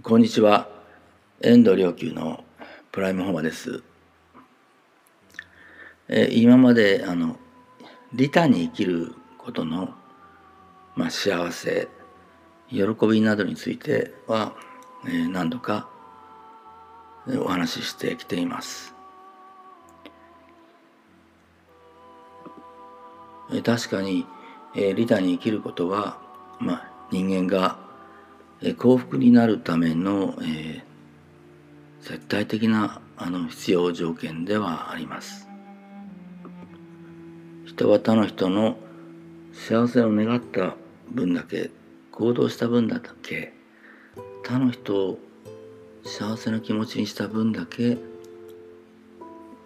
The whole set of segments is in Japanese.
こんにちは。遠藤良久のプライムホマです、え、今まであの利他に生きることの、まあ、幸せ喜びなどについては、えー、何度かお話ししてきています、え、確かに、えー、利他に生きることは、まあ、人間が幸福になるための、えー、絶対的なあの必要条件ではあります。人は他の人の幸せを願った分だけ行動した分だけ他の人を幸せな気持ちにした分だけ、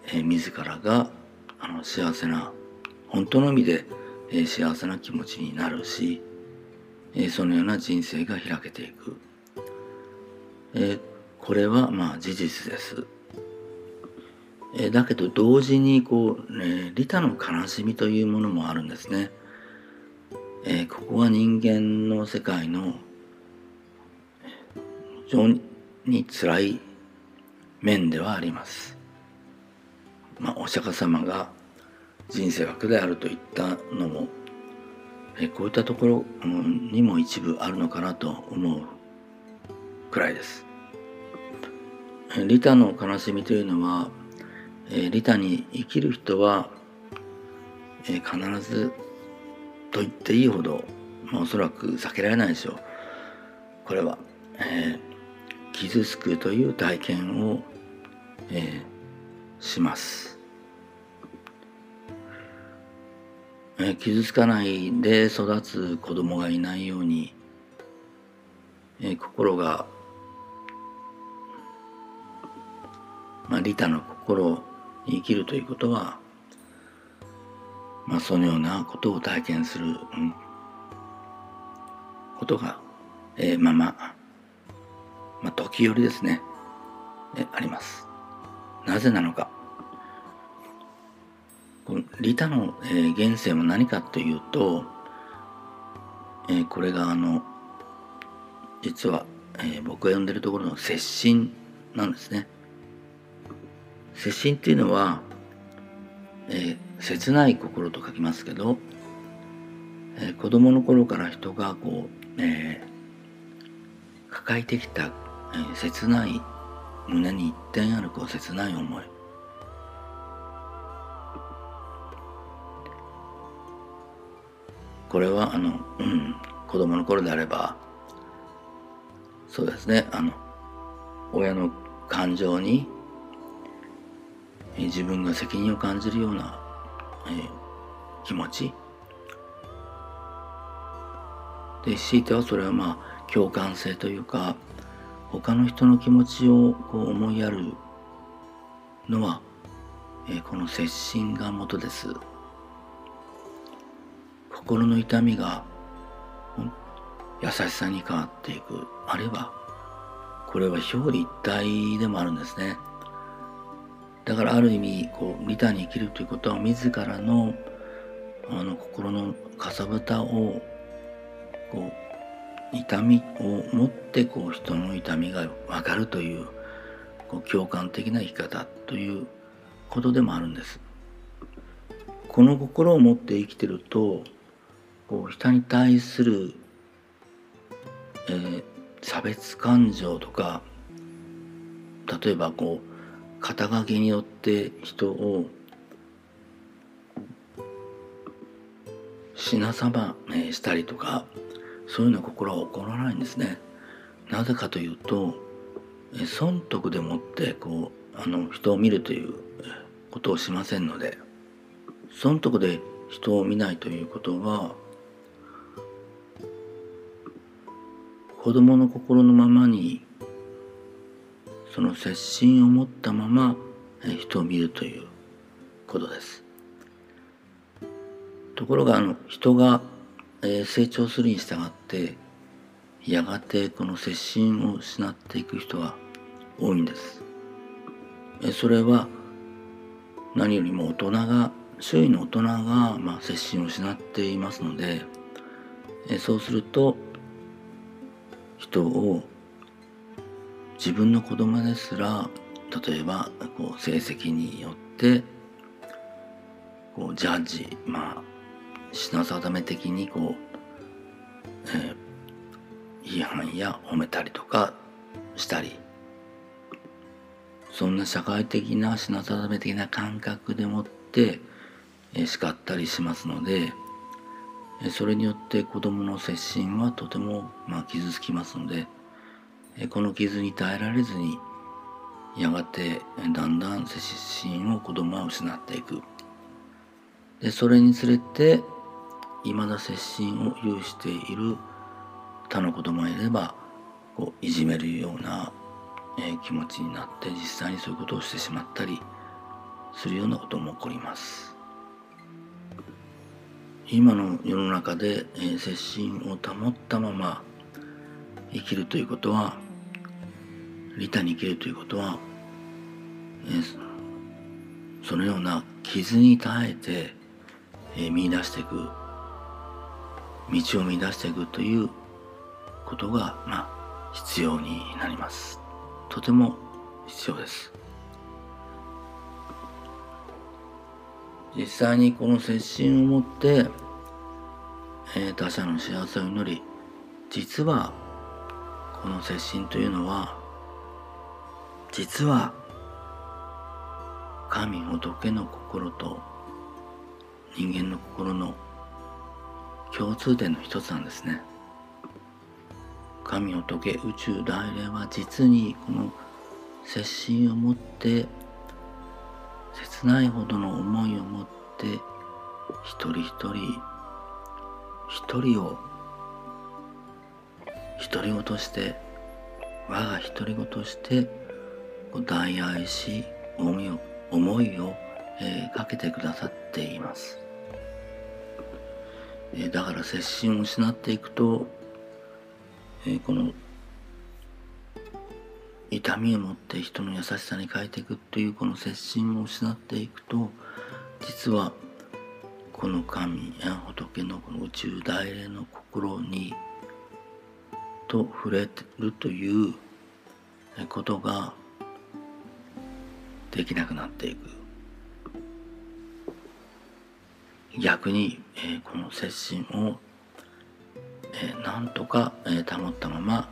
えー、自らがあの幸せな本当の意味で、えー、幸せな気持ちになるしえそのような人生が開けていく、えこれはまあ事実です、えだけど同時にこう、ね、利他の悲しみというものもあるんですね、えここは人間の世界の非常に辛い面ではあります。まあ、お釈迦様が人生は苦であると言ったのもえこういったところにも一部あるのかなと思うくらいです。利他の悲しみというのは、え利他に生きる人は、え必ずと言っていいほど、まあ、おそらく避けられないでしょう。これは、えー、傷つくという体験を、えー、します。傷つかないで育つ子供がいないように、え心が、まあ、利他の心に生きるということは、まあ、そのようなことを体験する、ことが、えー、まま、まあ、時折ですね、えあります。なぜなのか。この利他の、えー、原生は何かというと、えー、これがあの実は、えー、僕が呼んでるところの接心なんですね。接心っていうのは、え、切ない心と書きますけど、えー、子供の頃から人がこう、え、抱えてきた、え、切ない胸に一点あるこう切ない思いこれはあの、うん、子供の頃であればそうですねあの親の感情に自分が責任を感じるような、えー、気持ちで強いてはそれはまあ共感性というか他の人の気持ちをこう思いやるのは、えー、この接心が元です。心の痛みが優しさに変わっていくあるいはこれは表裏一体でもあるんですねだからある意味こう利他に生きるということは自らのあの心のかさぶたをこう痛みを持ってこう人の痛みが分かるというこう共感的な生き方ということでもあるんです。この心を持って生きてるとこう人に対する、えー、差別感情とか例えばこう肩書きによって人を品様、ね、したりとかそういうの心は起こらないんですね。なぜかというと損得でもってこうあの人を見るということをしませんので損得で人を見ないということは子供の心のままにその接心を持ったまま人を見るということです。ところがあの人が成長するに従ってやがてこの接心を失っていく人は多いんです。それは何よりも大人が周囲の大人がまあ接心を失っていますのでそうすると人を自分の子供ですら例えばこう成績によってこうジャッジまあ品定め的にこう、えー、違反や褒めたりとかしたりそんな社会的な品定め的な感覚でもって、えー、叱ったりしますので、それによって子どもの接心はとても、まあ、傷つきますので、この傷に耐えられずにやがてだんだん接心を子どもは失っていく。でそれにつれて未だ接心を有している他の子供がいればこういじめるような、え、気持ちになって実際にそういうことをしてしまったりするようなことも起こります今の世の中で、えー、接心を保ったまま生きるということは利他に生きるということは、え、そのような傷に耐えて、えー、見出していく道を見出していくということが、まあ、必要になります。とても必要です。実際にこの接心を持って、えー、他者の幸せを祈り、実はこの接心というのは、実は神仏の心と人間の心の共通点の一つなんですね。神を解け宇宙大霊は実にこの接心を持って切ないほどの思いを持って一人一人一人を独り言として我が独り言として大愛し思いを思いを、えー、かけてくださっています。えだから接心を失っていくと、えこの痛みを持って人の優しさに変えていくっていうこの接心を失っていくと実はこの神や仏のこの宇宙大霊の心にと触れるということができなくなっていく。逆に、えー、この接心を、えー、なんとか、えー、保ったまま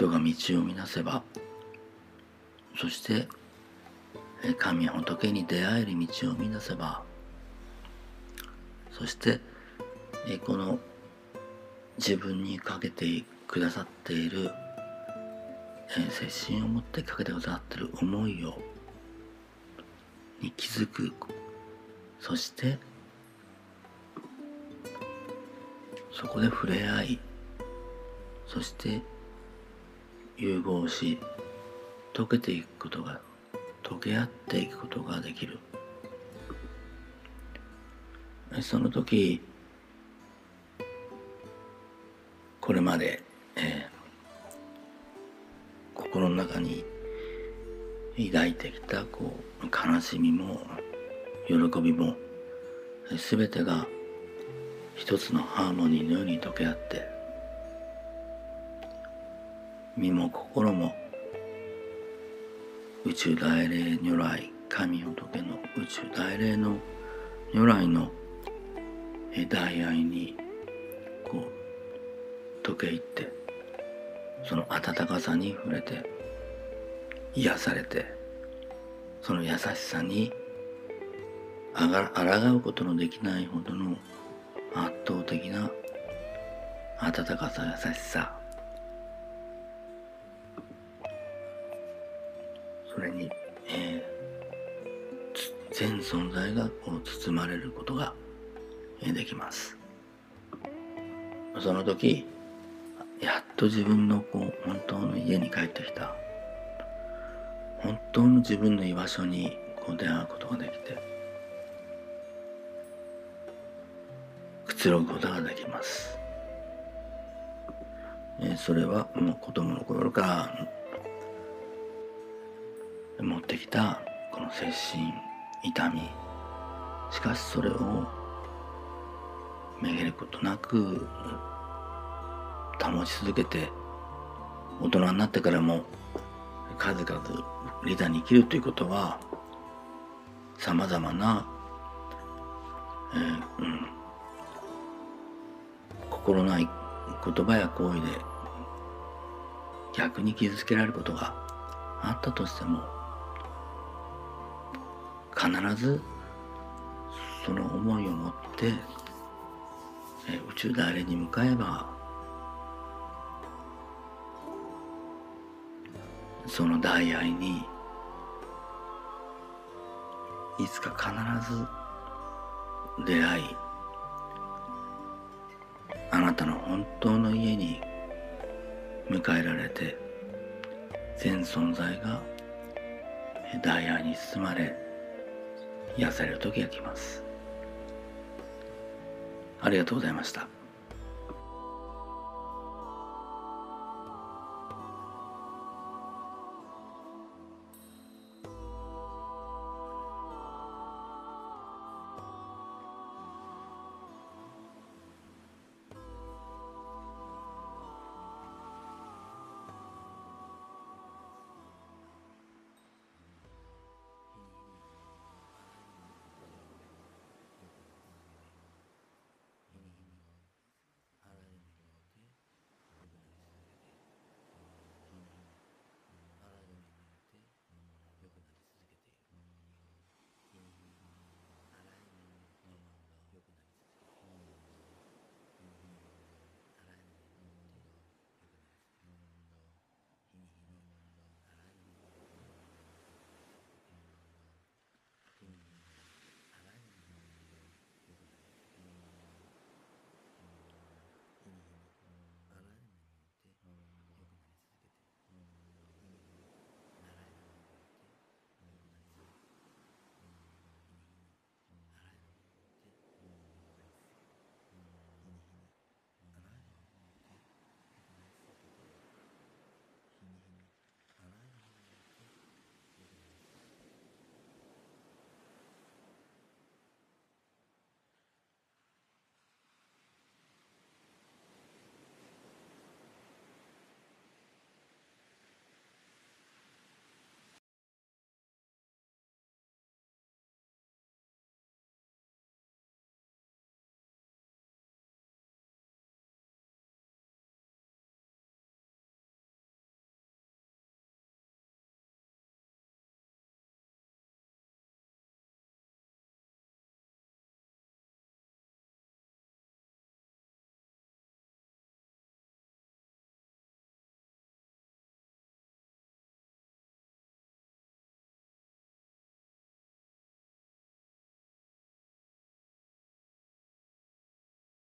人が道を見なせばそして、神仏に出会える道を見なせばそして、この自分にかけてくださっている、え接心を持ってかけてくださっている思いをに気づく。そしてそこで触れ合いそして融合し溶けていくことが溶け合っていくことができる。その時これまで、えー、心の中に抱いてきたこう悲しみも喜びも全てが一つのハーモニーのように溶け合って身も心も宇宙大霊如来神仏の宇宙大霊の如来の大愛にこう溶け入ってその温かさに触れて癒されてその優しさにあが抗うことのできないほどの圧倒的な温かさ優しさ存在がこう包まれることができます。その時やっと自分のこう本当の家に帰ってきた。本当の自分の居場所にこう出会うことができて。くつろぐことができます、えそれはもう子供の頃から持ってきたこの精神痛み。しかしそれをめげることなく保ち続けて大人になってからも数々リーダーに生きるということはさまざまな、えーうん、心ない言葉や行為で逆に傷つけられることがあったとしても必ずその思いを持って、宇宙であれに向かえばその大愛にいつか必ず出会いあなたの本当の家に迎えられて全存在が大愛に包まれ癒される時が来ます。ありがとうございました。